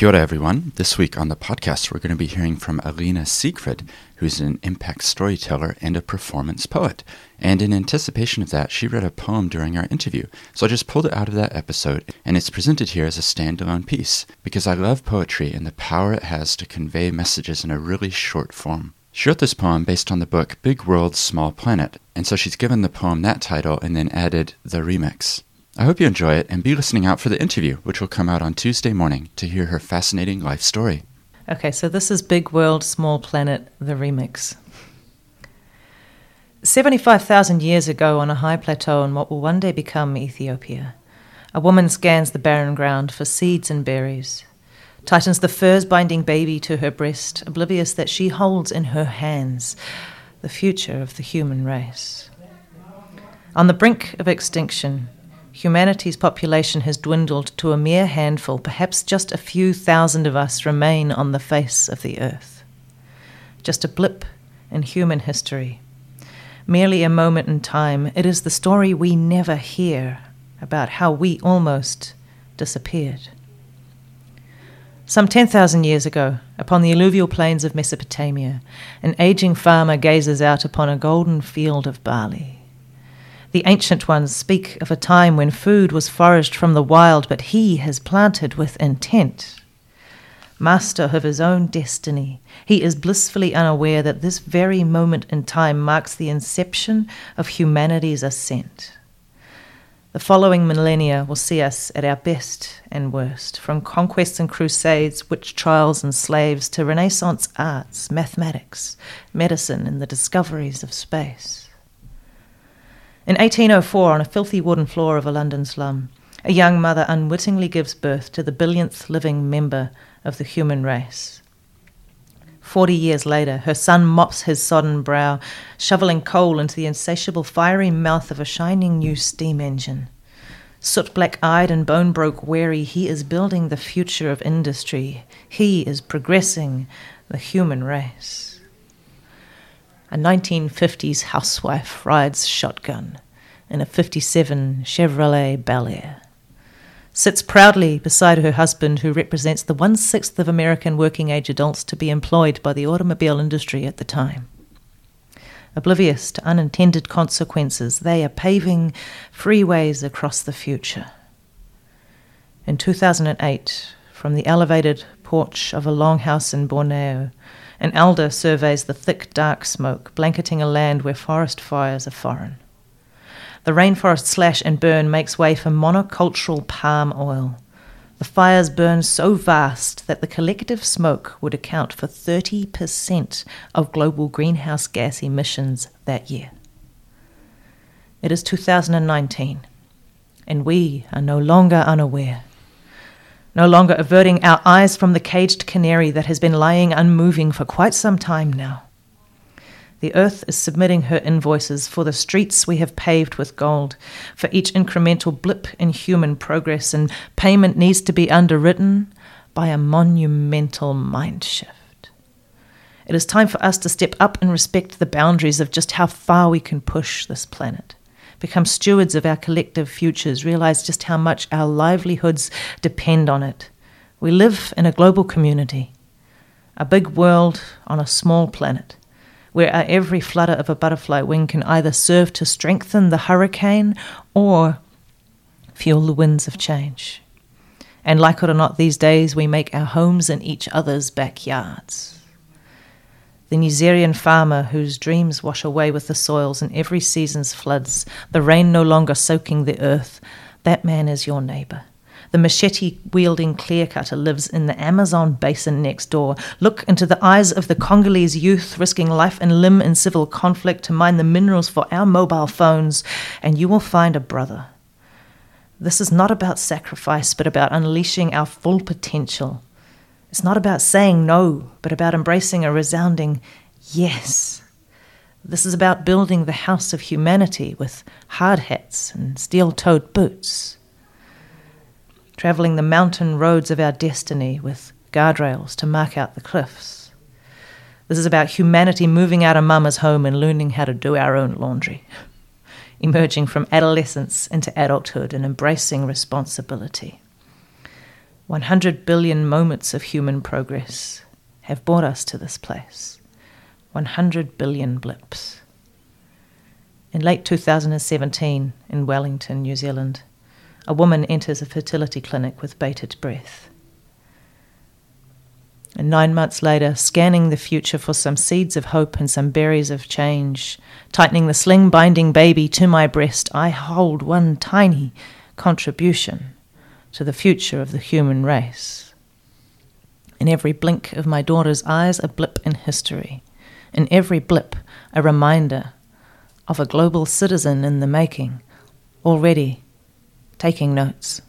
Kia ora, everyone. This week on the podcast, we're going to be hearing from Alina Siegfried, who's an impact storyteller and a performance poet. And in anticipation of that, she read a poem during our interview. So I just pulled it out of that episode, and it's presented here as a standalone piece because I love poetry and the power it has to convey messages in a really short form. She wrote this poem based on the book Big World, Small Planet, and so she's given the poem that title and then added the remix. I hope you enjoy it and be listening out for the interview, which will come out on Tuesday morning to hear her fascinating life story. Okay, so this is Big World, Small Planet, the remix. 75,000 years ago, on a high plateau in what will one day become Ethiopia, a woman scans the barren ground for seeds and berries, tightens the furs binding baby to her breast, oblivious that she holds in her hands the future of the human race. On the brink of extinction, Humanity's population has dwindled to a mere handful, perhaps just a few thousand of us remain on the face of the earth. Just a blip in human history. Merely a moment in time, it is the story we never hear about how we almost disappeared. Some 10,000 years ago, upon the alluvial plains of Mesopotamia, an aging farmer gazes out upon a golden field of barley. The ancient ones speak of a time when food was foraged from the wild, but he has planted with intent. Master of his own destiny, he is blissfully unaware that this very moment in time marks the inception of humanity's ascent. The following millennia will see us at our best and worst, from conquests and crusades, witch trials and slaves, to Renaissance arts, mathematics, medicine, and the discoveries of space. In 1804, on a filthy wooden floor of a London slum, a young mother unwittingly gives birth to the billionth living member of the human race. Forty years later, her son mops his sodden brow, shoveling coal into the insatiable fiery mouth of a shining new steam engine. Soot black eyed and bone broke weary, he is building the future of industry. He is progressing the human race. A 1950s housewife rides shotgun in a 57 Chevrolet Bel Air. Sits proudly beside her husband, who represents the one sixth of American working age adults to be employed by the automobile industry at the time. Oblivious to unintended consequences, they are paving freeways across the future. In 2008, from the elevated porch of a longhouse in Borneo, an elder surveys the thick, dark smoke blanketing a land where forest fires are foreign. The rainforest slash and burn makes way for monocultural palm oil. The fires burn so vast that the collective smoke would account for 30% of global greenhouse gas emissions that year. It is 2019, and we are no longer unaware no longer averting our eyes from the caged canary that has been lying unmoving for quite some time now. The earth is submitting her invoices for the streets we have paved with gold, for each incremental blip in human progress, and payment needs to be underwritten by a monumental mind shift. It is time for us to step up and respect the boundaries of just how far we can push this planet become stewards of our collective futures, realize just how much our livelihoods depend on it. We live in a global community, a big world on a small planet, where every flutter of a butterfly wing can either serve to strengthen the hurricane or fuel the winds of change. And like it or not, these days we make our homes in each other's backyards the Nigerian farmer whose dreams wash away with the soils and every season's floods, the rain no longer soaking the earth, that man is your neighbor. The machete wielding clear cutter lives in the Amazon basin next door. Look into the eyes of the Congolese youth risking life and limb in civil conflict to mine the minerals for our mobile phones, and you will find a brother. This is not about sacrifice, but about unleashing our full potential it's not about saying no, but about embracing a resounding yes. This is about building the house of humanity with hard hats and steel toed boots. Travelling the mountain roads of our destiny with guardrails to mark out the cliffs. This is about humanity moving out of mama's home and learning how to do our own laundry. Emerging from adolescence into adulthood and embracing responsibility. 100 billion moments of human progress have brought us to this place. 100 billion blips. In late 2017, in Wellington, New Zealand, a woman enters a fertility clinic with bated breath. And nine months later, scanning the future for some seeds of hope and some berries of change, tightening the sling binding baby to my breast, I hold one tiny contribution to the future of the human race. In every blink of my daughter's eyes, a blip in history. In every blip, a reminder of a global citizen in the making, already taking notes.